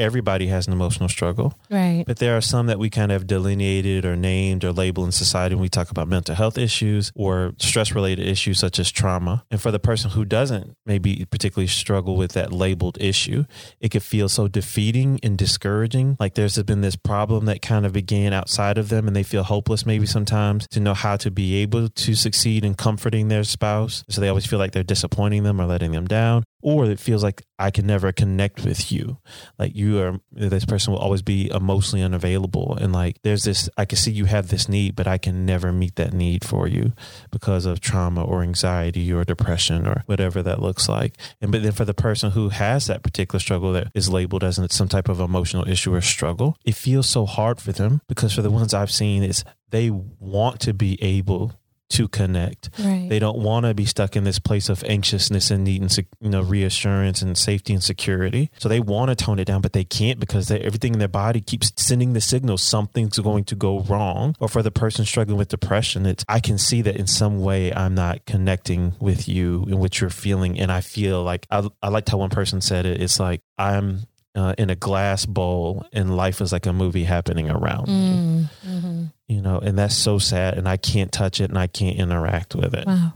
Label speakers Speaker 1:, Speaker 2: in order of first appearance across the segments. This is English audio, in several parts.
Speaker 1: everybody has an emotional struggle.
Speaker 2: Right.
Speaker 1: But there are some that we kind of delineated or named or labeled in society when we talk about mental health issues or stress related issues such as trauma. And for the person who doesn't maybe particularly struggle with that labeled issue, it could feel so defeating and discouraging. Like there's been this problem that kind of began outside of them and they feel hopeless maybe sometimes to know how to be able to succeed in comforting their spouse. So they always feel like they're disappointing them or letting them down or it feels like I can never connect with you. Like you are, this person will always be emotionally unavailable. And like there's this, I can see you have this need, but I can never meet that need for you because of trauma or anxiety or depression or whatever that looks like. And but then for the person who has that particular struggle that is labeled as some type of emotional issue or struggle, it feels so hard for them because for the ones I've seen, it's they want to be able to connect.
Speaker 2: Right.
Speaker 1: They don't want to be stuck in this place of anxiousness and need and you know reassurance and safety and security. So they want to tone it down, but they can't because everything in their body keeps sending the signal something's going to go wrong. Or for the person struggling with depression, it's I can see that in some way I'm not connecting with you and what you're feeling, and I feel like I, I liked how one person said it. It's like I'm uh, in a glass bowl and life is like a movie happening around me. Mm-hmm. You know, and that's so sad and I can't touch it and I can't interact with it.
Speaker 2: Wow.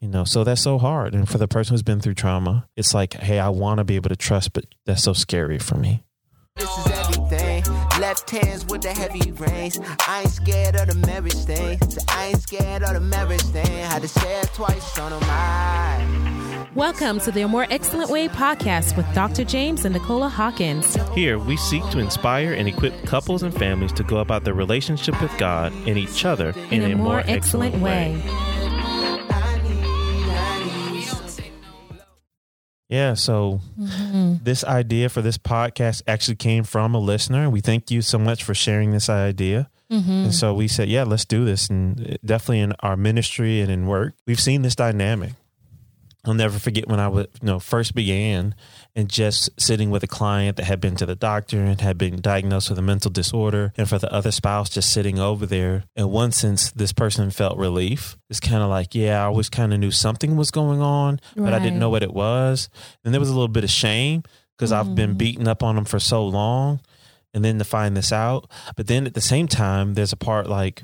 Speaker 1: You know, so that's so hard. And for the person who's been through trauma, it's like, hey, I want to be able to trust, but that's so scary for me. This is everything. Left hands with the heavy reins. I ain't scared of the marriage thing. I ain't scared of the marriage thing. Had to say it twice on
Speaker 2: my. Welcome to the More Excellent Way podcast with Dr. James and Nicola Hawkins.
Speaker 1: Here, we seek to inspire and equip couples and families to go about their relationship with God and each other in, in a, a, more, more excellent, excellent, way. way. Yeah, so mm-hmm. this idea for this podcast actually came from a listener. We thank you so much for sharing this idea. Mm-hmm. And so we said, yeah, let's do this. And definitely in our ministry and in work, we've seen this dynamic. I'll never forget when I would, you know, first began and just sitting with a client that had been to the doctor and had been diagnosed with a mental disorder, and for the other spouse just sitting over there. In one sense, this person felt relief. It's kind of like, yeah, I always kind of knew something was going on, but right. I didn't know what it was. And there was a little bit of shame because mm. I've been mm. beaten up on them for so long, and then to find this out. But then at the same time, there's a part like,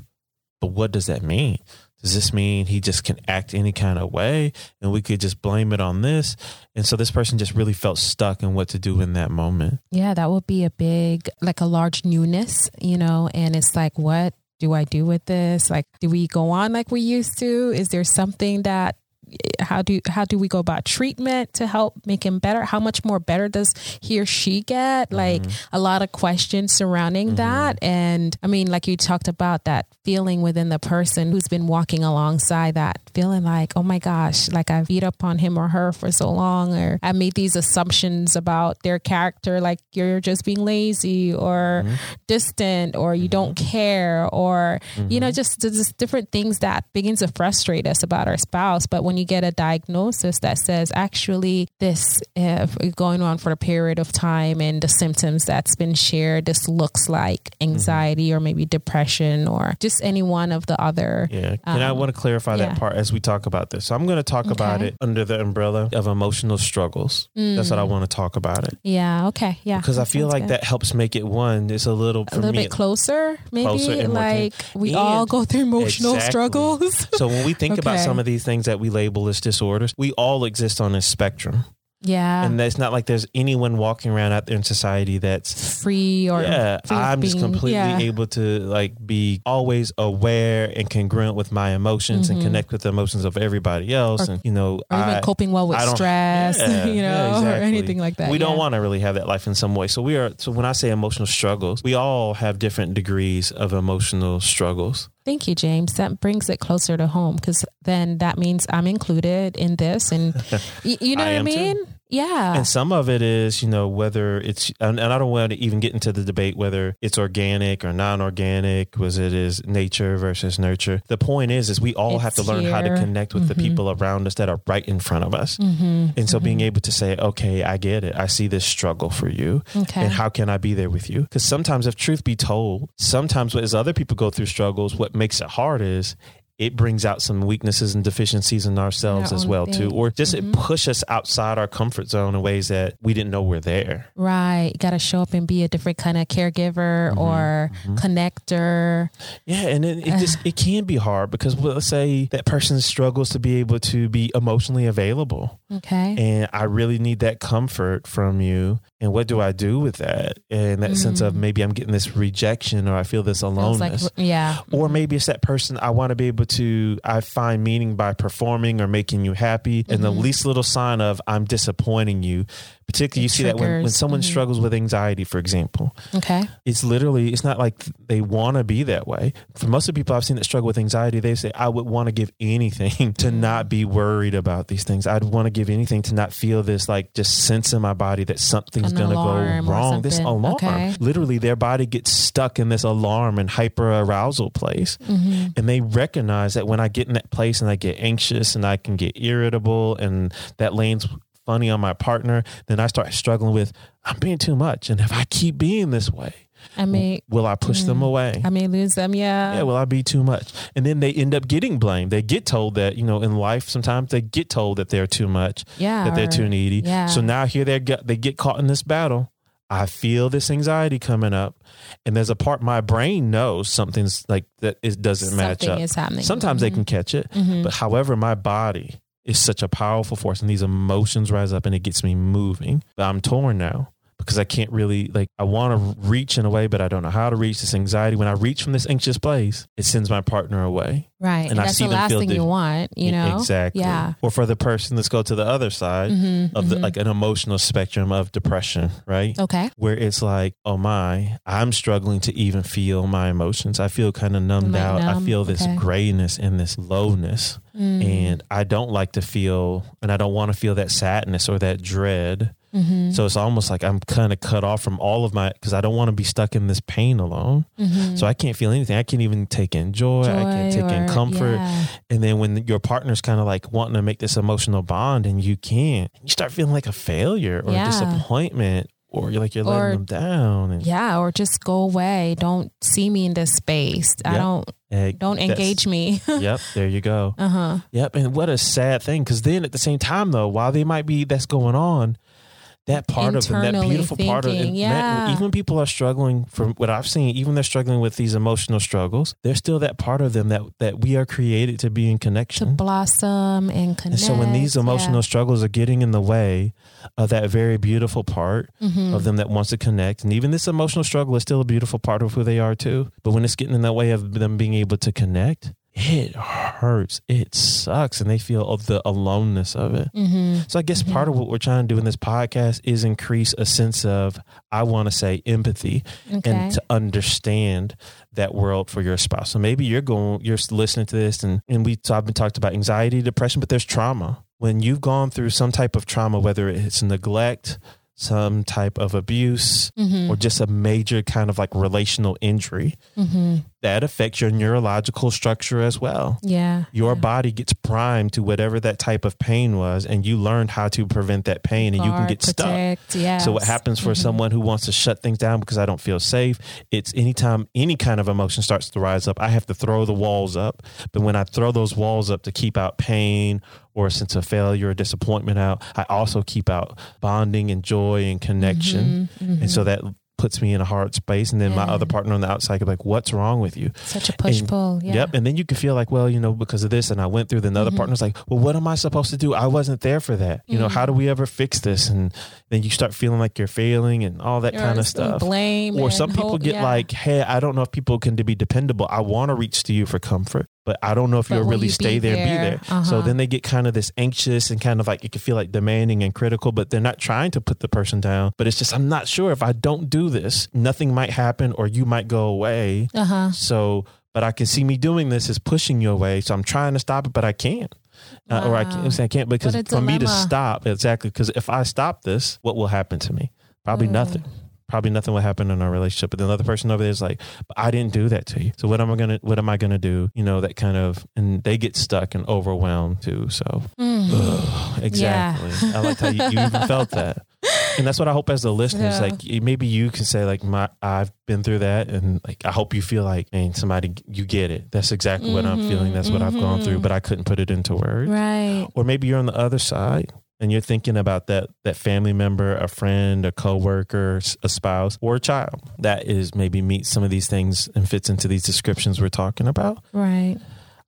Speaker 1: but what does that mean? Does this mean he just can act any kind of way and we could just blame it on this? And so this person just really felt stuck in what to do in that moment.
Speaker 2: Yeah that would be a big like a large newness you know and it's like what do i do with this? Like do we go on like we used to? Is there something that how do how do we go about treatment to help make him better how much more better does he or she get like mm-hmm. a lot of questions surrounding mm-hmm. that and i mean like you talked about that feeling within the person who's been walking alongside that feeling like oh my gosh like i've beat up on him or her for so long or i made these assumptions about their character like you're just being lazy or mm-hmm. distant or you don't mm-hmm. care or you know mm-hmm. just just different things that begins to frustrate us about our spouse but when you get a diagnosis that says actually this uh, going on for a period of time and the symptoms that's been shared, this looks like anxiety mm-hmm. or maybe depression or just any one of the other.
Speaker 1: Yeah. And um, I want to clarify yeah. that part as we talk about this. So I'm going to talk okay. about it under the umbrella of emotional struggles. Mm. That's what I mm. want to talk about it.
Speaker 2: Yeah. Okay. Yeah.
Speaker 1: Because I feel like good. that helps make it one. It's a little
Speaker 2: a little
Speaker 1: me,
Speaker 2: bit closer, maybe closer like we and all go through emotional exactly. struggles.
Speaker 1: so when we think okay. about some of these things that we label as disorders, we all exist on a spectrum.
Speaker 2: Yeah.
Speaker 1: And it's not like there's anyone walking around out there in society that's
Speaker 2: free or
Speaker 1: Yeah.
Speaker 2: Free
Speaker 1: I'm just completely
Speaker 2: yeah.
Speaker 1: able to like be always aware and congruent with my emotions mm-hmm. and connect with the emotions of everybody else.
Speaker 2: Or,
Speaker 1: and you know,
Speaker 2: I, even coping well with stress, yeah, you know, yeah, exactly. or anything like that.
Speaker 1: We don't want to really have that life in some way. So we are so when I say emotional struggles, we all have different degrees of emotional struggles.
Speaker 2: Thank you, James. That brings it closer to home because then that means I'm included in this. And you, you know what I mean? Too. Yeah.
Speaker 1: And some of it is, you know, whether it's, and, I don't want to even get into the debate whether it's organic or non organic, was it is nature versus nurture. The point is, is we all it's have to learn here. how to connect with mm-hmm. the people around us that are right in front of us. Mm-hmm. And so mm-hmm. being able to say, okay, I get it. I see this struggle for you. Okay. And how can I be there with you? Because sometimes, if truth be told, sometimes as other people go through struggles, what makes it hard is it brings out some weaknesses and deficiencies in ourselves
Speaker 2: Our
Speaker 1: as well too,
Speaker 2: thing.
Speaker 1: or just
Speaker 2: Mhm.
Speaker 1: it push us outside our comfort zone in ways that we didn't know were there.
Speaker 2: Right. Got to show up and be a different kind of caregiver
Speaker 1: Mhm.
Speaker 2: or
Speaker 1: Mhm.
Speaker 2: connector.
Speaker 1: Yeah, and it, it just it can be hard because well, let's say that person struggles to be able to be emotionally available,
Speaker 2: Okay.
Speaker 1: and I really need that comfort from you. And what do I do with that? And that sense of
Speaker 2: Mm.
Speaker 1: maybe I'm getting this rejection or I feel this aloneness.
Speaker 2: like, yeah.
Speaker 1: or maybe it's that person I want to be able to I find meaning by performing or making you happy and the least little sign of I'm disappointing you particularly you
Speaker 2: It
Speaker 1: see that when, when
Speaker 2: triggers.
Speaker 1: someone
Speaker 2: Mhm.
Speaker 1: struggles with anxiety for example
Speaker 2: Okay.
Speaker 1: it's literally it's not like they want to be that way for most of the people I've seen that struggle with anxiety they say I would want to give anything to
Speaker 2: Mm-hmm.
Speaker 1: not be worried about these things I'd want to give anything to not feel this like just sense in my body that something's going to go wrong this alarm
Speaker 2: Okay.
Speaker 1: literally their body gets stuck in this alarm and hyper arousal place
Speaker 2: hmm
Speaker 1: and they recognize that when I get in that place and I get anxious and I can get irritable and that lands funny on my partner, then I start struggling with I'm being too much. And if I keep being this way,
Speaker 2: I may,
Speaker 1: will I push them
Speaker 2: Mm.
Speaker 1: away?
Speaker 2: I may lose them. Yeah.
Speaker 1: yeah, will I be too much? And then they end up getting blamed. They get told that, you know, in life, sometimes they get told that they're too much,
Speaker 2: yeah.
Speaker 1: that they're too needy.
Speaker 2: yeah.
Speaker 1: So now here they get, they get caught in this battle. I feel this anxiety coming up, and there's a part my brain knows something's like that it doesn't match up.
Speaker 2: Something is happening.
Speaker 1: Sometimes they can catch it,
Speaker 2: Mhm.
Speaker 1: but however, my body is such a powerful force, and these emotions rise up, and it gets me moving. But I'm torn now because I can't really like. I want to reach in a way, but I don't know how to reach this anxiety. When I reach from this anxious place, it sends my partner away.
Speaker 2: Right.
Speaker 1: and
Speaker 2: And,
Speaker 1: I see
Speaker 2: the
Speaker 1: them
Speaker 2: last
Speaker 1: feel
Speaker 2: thing you want, you know?
Speaker 1: exactly.
Speaker 2: Yeah.
Speaker 1: Or for the person, let's go to the other side
Speaker 2: Mhm,
Speaker 1: of the
Speaker 2: mhm.
Speaker 1: like an emotional spectrum of depression, right?
Speaker 2: Okay.
Speaker 1: where it's like, oh my, I'm struggling to even feel my emotions. I feel kind of numbed out. I feel this
Speaker 2: okay.
Speaker 1: grayness and this lowness.
Speaker 2: Mm.
Speaker 1: And I don't like to feel, and I don't want to feel that sadness or that dread.
Speaker 2: Mhm.
Speaker 1: So it's almost like I'm kind of cut off from all of my, because I don't want to be stuck in this pain alone.
Speaker 2: Mhm.
Speaker 1: So I can't feel anything. I can't even take in joy. I can't
Speaker 2: Joy
Speaker 1: take in comfort.
Speaker 2: yeah.
Speaker 1: And then when your partner's kind of like wanting to make this emotional bond and you can't, you start feeling like a failure or
Speaker 2: Yeah.
Speaker 1: disappointment or you're like you're letting
Speaker 2: Or-
Speaker 1: them down. And
Speaker 2: Yeah, or just go away. Don't see me in this space. I don't
Speaker 1: eh,
Speaker 2: don't engage me.
Speaker 1: yep, there you go.
Speaker 2: uh huh.
Speaker 1: Yep, and what a sad thing because then at the same time though, while they might be that's going on, that part of them, that beautiful part of
Speaker 2: thinking,
Speaker 1: it, man,
Speaker 2: yeah.
Speaker 1: even when people are struggling from what I've seen, even they're struggling with these emotional struggles, there's still that part of them that that we are created to be in connection, To
Speaker 2: blossom and connect.
Speaker 1: And so when these emotional struggles are getting in the way of that very beautiful part
Speaker 2: Mhm.
Speaker 1: of them that wants to connect, and even this emotional struggle is still a beautiful part of who they are too. But when it's getting in the way of them being able to connect, it hurts. It sucks, and they feel of the aloneness of it.
Speaker 2: Mhm.
Speaker 1: So I guess part of what we're trying to do in this podcast is increase a sense of, I want to say, empathy
Speaker 2: Okay.
Speaker 1: and to understand that world for your spouse. So maybe you're going, you're listening to this, and and we so I've been talked about anxiety, depression, but there's trauma. When you've gone through some type of trauma, whether it's neglect, some type of abuse,
Speaker 2: Mhm.
Speaker 1: or just a major kind of like relational injury,
Speaker 2: Mhm.
Speaker 1: That affects your neurological structure as well
Speaker 2: Yeah.
Speaker 1: your
Speaker 2: yeah.
Speaker 1: body gets primed to whatever that type of pain was and you learned how to prevent that pain and you can get stuck
Speaker 2: protect, Yes.
Speaker 1: so what happens for
Speaker 2: Mhm.
Speaker 1: someone who wants to shut things down because i don't feel safe it's anytime any kind of emotion starts to rise up i have to throw the walls up but when i throw those walls up to keep out pain or a sense of failure or disappointment out i also keep out bonding and joy and connection
Speaker 2: Mhm.
Speaker 1: and so that puts me in a hard space and then my other partner on the outside could be like what's wrong with you
Speaker 2: such a push
Speaker 1: and-
Speaker 2: pull. Yeah.
Speaker 1: Yep. And then you can feel like, well, you know, because of this and I went through, then the other
Speaker 2: Mhm.
Speaker 1: partner's like, well, what am I supposed to do? I wasn't there for that. You know,
Speaker 2: Mhm.
Speaker 1: how do we ever fix this? And then you start feeling like you're failing and all that
Speaker 2: Or
Speaker 1: kind of stuff.
Speaker 2: Blame.
Speaker 1: Or some people
Speaker 2: hope-
Speaker 1: get
Speaker 2: yeah.
Speaker 1: like, hey, I don't know if people can be dependable. I want to reach to you for comfort, but I don't know if
Speaker 2: But
Speaker 1: you'll really
Speaker 2: you
Speaker 1: stay
Speaker 2: be
Speaker 1: there, and be
Speaker 2: there?
Speaker 1: there. So
Speaker 2: Uh-huh.
Speaker 1: then they get kind of this anxious and kind of like it can feel like demanding and critical, but they're not trying to put the person down. But it's just, I'm not sure if I don't do this, nothing might happen or you might go away.
Speaker 2: Uh huh.
Speaker 1: So, but I can see me doing this is pushing you away. So I'm trying to stop it, but I can't. Uh, or I can't, I can't because for me to stop, exactly. Because if I stop this, what will happen to me? Probably
Speaker 2: Mm.
Speaker 1: nothing. Probably nothing will happen in our relationship. But the other person over there is like, but I didn't do that to you. So what am I gonna what am I gonna do? You know, that kind of and they get stuck and overwhelmed too. So
Speaker 2: Mm.
Speaker 1: exactly. I like how you, you even felt that. and that's what I hope as the listeners,
Speaker 2: Yeah.
Speaker 1: like maybe you can say like my I've been through that, and like I hope you feel like, man, somebody you get it. That's exactly what I'm feeling. That's what I've gone through,
Speaker 2: Mhm.
Speaker 1: but I couldn't put it into words.
Speaker 2: Right.
Speaker 1: Or maybe you're on the other side and you're thinking about that that family member, a friend, a coworker, a spouse, or a child that is maybe meets some of these things and fits into these descriptions we're talking about.
Speaker 2: Right.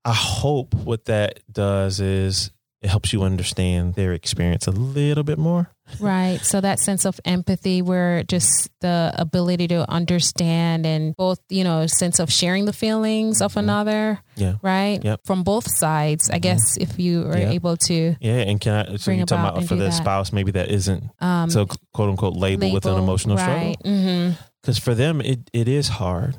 Speaker 1: I hope what that does is it helps you understand their experience a little bit more.
Speaker 2: Right. So that sense of empathy where just the ability to understand and both, you know, sense of sharing the feelings of another,
Speaker 1: Yeah.
Speaker 2: right?
Speaker 1: Yep.
Speaker 2: From both sides, I guess if you are able to
Speaker 1: Yeah, and can I? So you're talking
Speaker 2: about
Speaker 1: for the
Speaker 2: that.
Speaker 1: spouse, maybe that isn't
Speaker 2: um
Speaker 1: so quote unquote labeled with an emotional
Speaker 2: right.
Speaker 1: struggle.
Speaker 2: Mm-hmm.
Speaker 1: Because for them, it it is hard.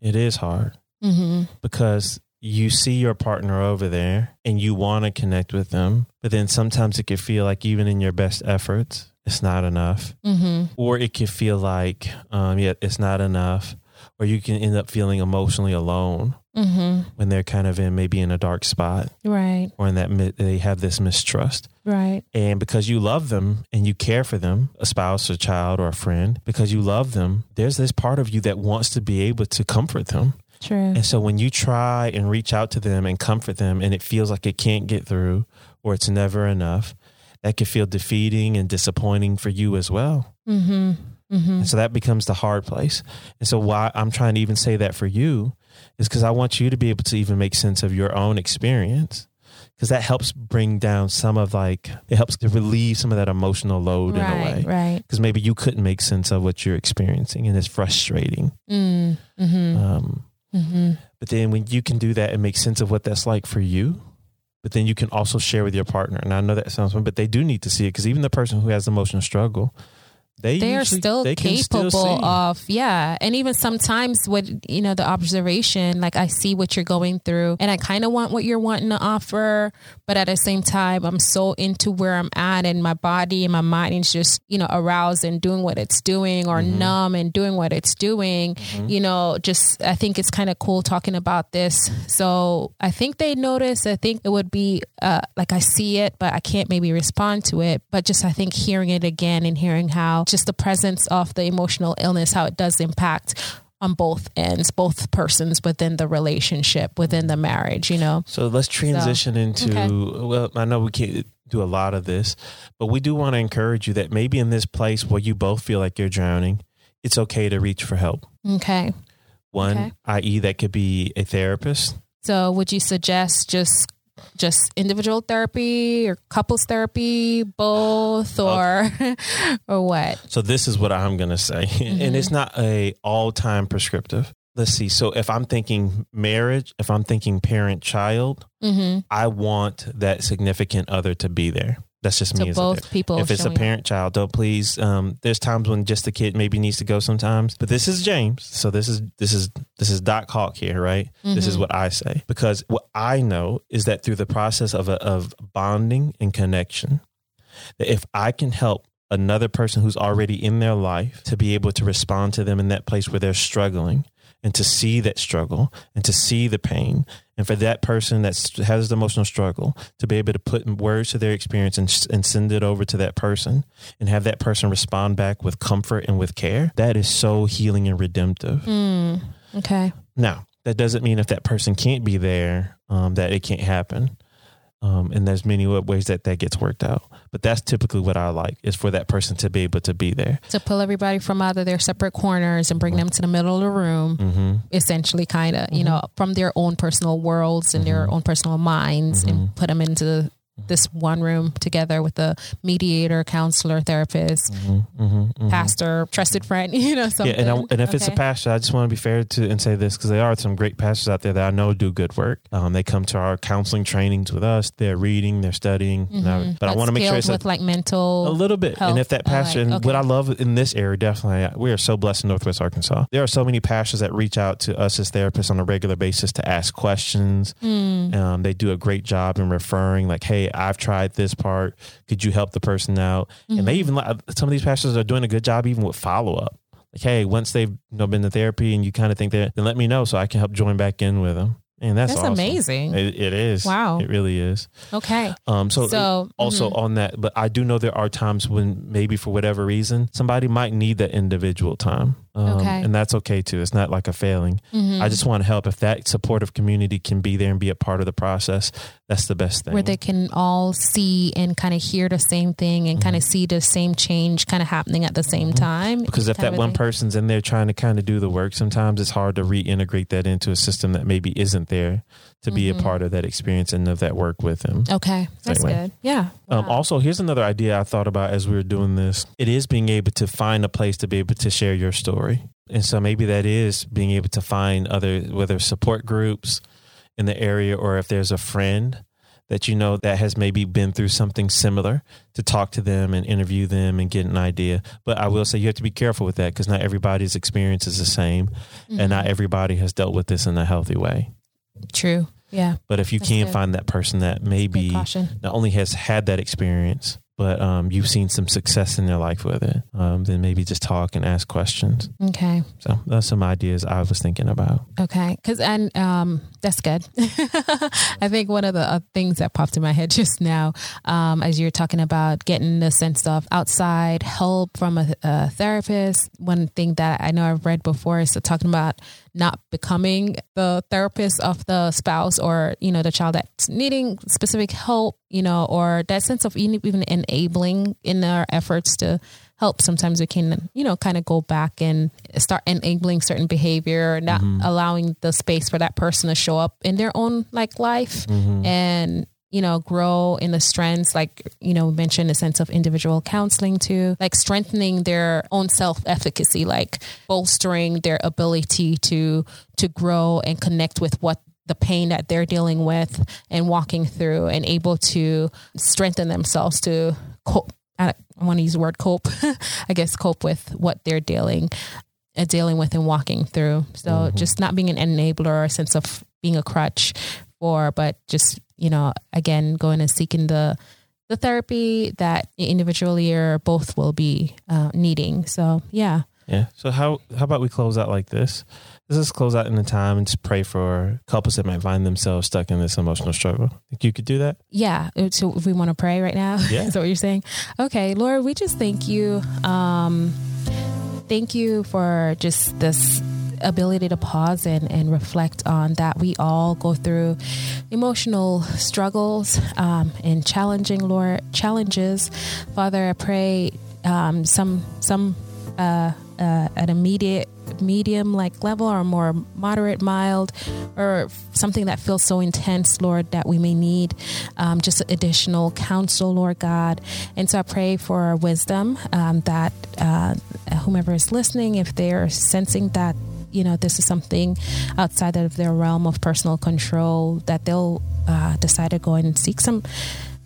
Speaker 1: It is hard
Speaker 2: Mm-hmm.
Speaker 1: because you see your partner over there and you want to connect with them, but then sometimes it can feel like even in your best efforts, it's not enough,
Speaker 2: Mm-hmm.
Speaker 1: or it can feel like um, yeah, it's not enough, or you can end up feeling emotionally alone
Speaker 2: Mm-hmm.
Speaker 1: when they're kind of in maybe in a dark spot
Speaker 2: Right.
Speaker 1: or in that they have this mistrust.
Speaker 2: Right.
Speaker 1: And because you love them and you care for them, a spouse, a child, or a friend, because you love them, there's this part of you that wants to be able to comfort them.
Speaker 2: True.
Speaker 1: And so when you try and reach out to them and comfort them and it feels like it can't get through or it's never enough, that can feel defeating and disappointing for you as well.
Speaker 2: Mm-hmm. Mm-hmm.
Speaker 1: And so that becomes the hard place. And so why I'm trying to even say that for you is because I want you to be able to even make sense of your own experience. Because that helps bring down some of like it helps to relieve some of that emotional load in a way.
Speaker 2: Right.
Speaker 1: Because maybe you couldn't make sense of what you're experiencing and it's frustrating.
Speaker 2: Mm. Mm-hmm.
Speaker 1: Um,
Speaker 2: Mm-hmm.
Speaker 1: but then when you can do that and make sense of what that's like for you, but then you can also share with your partner. And I know that sounds fun, but they do need to see it because even the person who has emotional struggle, they
Speaker 2: they are still
Speaker 1: they can still
Speaker 2: capable of yeah. And even sometimes with you know the observation like i see what you're going through and i kind of want what you're wanting to offer but at the same time i'm so into where i'm at and my body and my mind is just you know aroused and doing what it's doing or
Speaker 1: Mm-hmm.
Speaker 2: numb and doing what it's doing. You know just i think it's kind of cool talking about this. So i think they notice i think it would be uh, like i see it but i can't maybe respond to it. But just i think hearing it again and hearing how just the presence of the emotional illness how it does impact on both ends both persons within the relationship within the marriage you know
Speaker 1: So let's transition into
Speaker 2: okay.
Speaker 1: well, I know we can't do a lot of this, but we do want to encourage you that maybe in this place where you both feel like you're drowning, it's okay to reach for help.
Speaker 2: okay
Speaker 1: One,
Speaker 2: Okay.
Speaker 1: i.e., that could be a therapist.
Speaker 2: so would you suggest just just individual therapy or couples therapy both or or what
Speaker 1: So this is what I'm going to say, and it's not a all time prescriptive. Let's see. So if I'm thinking marriage, if I'm thinking parent child,
Speaker 2: mm-hmm.
Speaker 1: I want that significant other to be there. That's just
Speaker 2: so
Speaker 1: me
Speaker 2: both people
Speaker 1: if it's a
Speaker 2: showing up.
Speaker 1: parent child don't please um there's times when just the kid maybe needs to go sometimes. But this is james. So this is this is this is doc hawk here right? This is
Speaker 2: Mhm.
Speaker 1: what i say. Because what i know is that through the process of a, of bonding and connection that if i can help another person who's already in their life to be able to respond to them in that place where they're struggling and to see that struggle and to see the pain and for that person that has the emotional struggle to be able to put words to their experience and, and send it over to that person and have that person respond back with comfort and with care that is so healing and redemptive.
Speaker 2: Mm, okay.
Speaker 1: Now that doesn't mean if that person can't be there um, that it can't happen um, and there's many ways that that gets worked out. But that's typically what i like is for that person to be able to be there.
Speaker 2: To pull everybody from out of their separate corners and bring them to the middle of the room
Speaker 1: mm-hmm.
Speaker 2: essentially kind of you know from their own personal worlds and their own personal minds and put them into this one room together with a mediator counselor therapist
Speaker 1: Mm-hmm.
Speaker 2: pastor trusted friend you know something
Speaker 1: Yeah, and, I, and if it's a pastor, I just want to be fair to and say this because there are some great pastors out there that I know do good work. Um, they come to our counseling trainings with us. They're reading, they're studying. and I- but I want to make sure it's a,
Speaker 2: like mental
Speaker 1: a little bit.
Speaker 2: health.
Speaker 1: And if that
Speaker 2: like-
Speaker 1: pastor, and
Speaker 2: okay.
Speaker 1: what I love in this area, definitely, we are so blessed in Northwest Arkansas. There are so many pastors that reach out to us as therapists on a regular basis to ask questions.
Speaker 2: Mm,
Speaker 1: Um, they do a great job in referring, like, "Hey, I've tried this part. Could you help the person out?" And
Speaker 2: Mm-hmm.
Speaker 1: they even some of these pastors are doing a good job even with follow up. Like, hey, once they've you know, been to therapy and you kind of think that, then let me know so I can help join back in with them. And that's,
Speaker 2: That's
Speaker 1: awesome.
Speaker 2: amazing.
Speaker 1: It, it is.
Speaker 2: Wow.
Speaker 1: It really is.
Speaker 2: Okay.
Speaker 1: Um, so,
Speaker 2: So,
Speaker 1: also
Speaker 2: mhm.
Speaker 1: on that, but I do know there are times when maybe for whatever reason somebody might need that individual time, um,
Speaker 2: Okay.
Speaker 1: and that's okay too. It's not like a failing.
Speaker 2: Mhm.
Speaker 1: I just want to help if that supportive community can be there and be a part of the process. That's the best thing.
Speaker 2: where they can all see and kind of hear the same thing and kind of see the same change kind of happening at the same time.
Speaker 1: Mm-hmm. because if that one
Speaker 2: thing.
Speaker 1: person's in there trying to kind of do the work, sometimes it's hard to reintegrate that into a system that maybe isn't there to be a
Speaker 2: Mhm.
Speaker 1: part of that experience and of that work with them.
Speaker 2: Okay, that's
Speaker 1: Same way.
Speaker 2: good. Yeah.
Speaker 1: Um, also, here's another idea I thought about as we were doing this. It is being able to find a place to be able to share your story. And so maybe that is being able to find other, whether support groups in the area or if there's a friend that you know that has maybe been through something similar to talk to them and interview them and get an idea. But I will say you have to be careful with that because not everybody's experience is the same and not everybody has dealt with this in a healthy way.
Speaker 2: True. Yeah.
Speaker 1: But if you can
Speaker 2: good.
Speaker 1: find that person that maybe not only has had that experience, but um, you've seen some success in their life with it, um, then maybe just talk and ask questions.
Speaker 2: Okay.
Speaker 1: So that's some ideas I was thinking about.
Speaker 2: Okay. Cause, and, um, that's good. I think one of the uh, things that popped in my head just now, um, as you're talking about getting the sense of outside help from a, a therapist, one thing that I know I've read before is talking about not becoming the therapist of the spouse or, you know, the child that's needing specific help, you know, or that sense of even enabling in our efforts to help. Sometimes we can, you know, kind of go back and start enabling certain behavior, not mm-hmm. allowing the space for that person to show up in their own like life. Mm-hmm. And you know, grow in the strengths, like, you know, mentioned a sense of individual counseling too, like strengthening their own self efficacy, like bolstering their ability to, to grow and connect with what the pain that they're dealing with and walking through and able to strengthen themselves to cope. I I want to use the word cope, I guess, cope with what they're dealing, uh, dealing with and walking through. So just not being an enabler or a sense of being a crutch for, but just, you know, again, going and seeking the, the therapy that individually or both will be uh, needing. So yeah.
Speaker 1: Yeah. So how how about we close out like this? Let's just close out in the time and just pray for couples that might find themselves stuck in this emotional struggle. Think you could do that?
Speaker 2: Yeah. So if we want to pray right now,
Speaker 1: Yeah.
Speaker 2: is that what you're saying? Okay, Lord, we just thank you. Um, thank you for just this ability to pause and, and reflect on that we all go through emotional struggles um, and challenging Lord challenges. Father, I pray um, some some uh, uh, at immediate medium like level or more moderate mild or something that feels so intense lord that we may need um, just additional counsel lord god and so i pray for wisdom um, that uh, whomever is listening if they're sensing that you know this is something outside of their realm of personal control that they'll uh, decide to go and seek some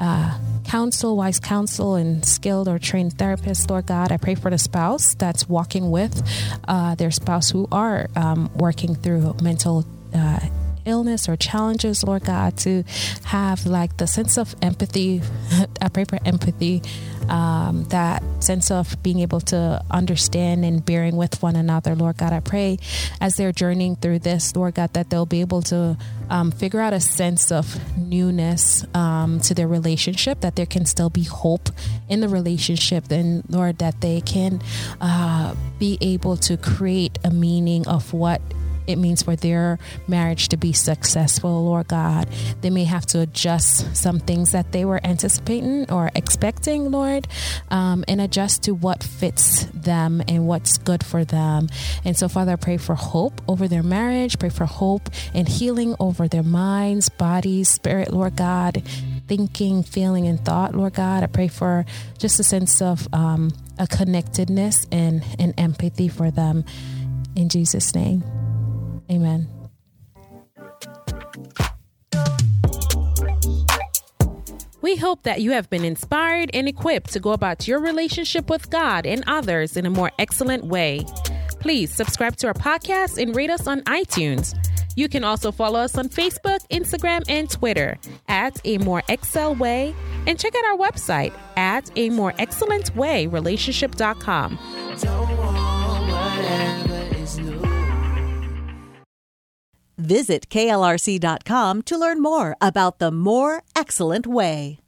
Speaker 2: uh, counsel, wise counsel, and skilled or trained therapist. Lord God. I pray for the spouse that's walking with uh, their spouse who are um, working through mental. Uh, illness or challenges lord god to have like the sense of empathy i pray for empathy um, that sense of being able to understand and bearing with one another. Lord god i pray as they're journeying through this lord god that they'll be able to um, figure out a sense of newness um, to their relationship that there can still be hope in the relationship and lord that they can uh, be able to create a meaning of what it means for their marriage to be successful, Lord God. They may have to adjust some things that they were anticipating or expecting, Lord, um, and adjust to what fits them and what's good for them. And so, Father, I pray for hope over their marriage, pray for hope and healing over their minds, bodies, spirit, Lord God. Thinking, feeling, and thought, Lord God. I pray for just a sense of um, a connectedness and, and empathy for them. In Jesus' name. Amen.
Speaker 3: We hope that you have been inspired and equipped to go about your relationship with God and others in a more excellent way. Please subscribe to our podcast and rate us on iTunes. You can also follow us on Facebook, Instagram, and Twitter at A More Excel Way and check out our website at A More Excellent Way Relationship.com.
Speaker 4: Visit klrc.com to learn more about the More Excellent Way.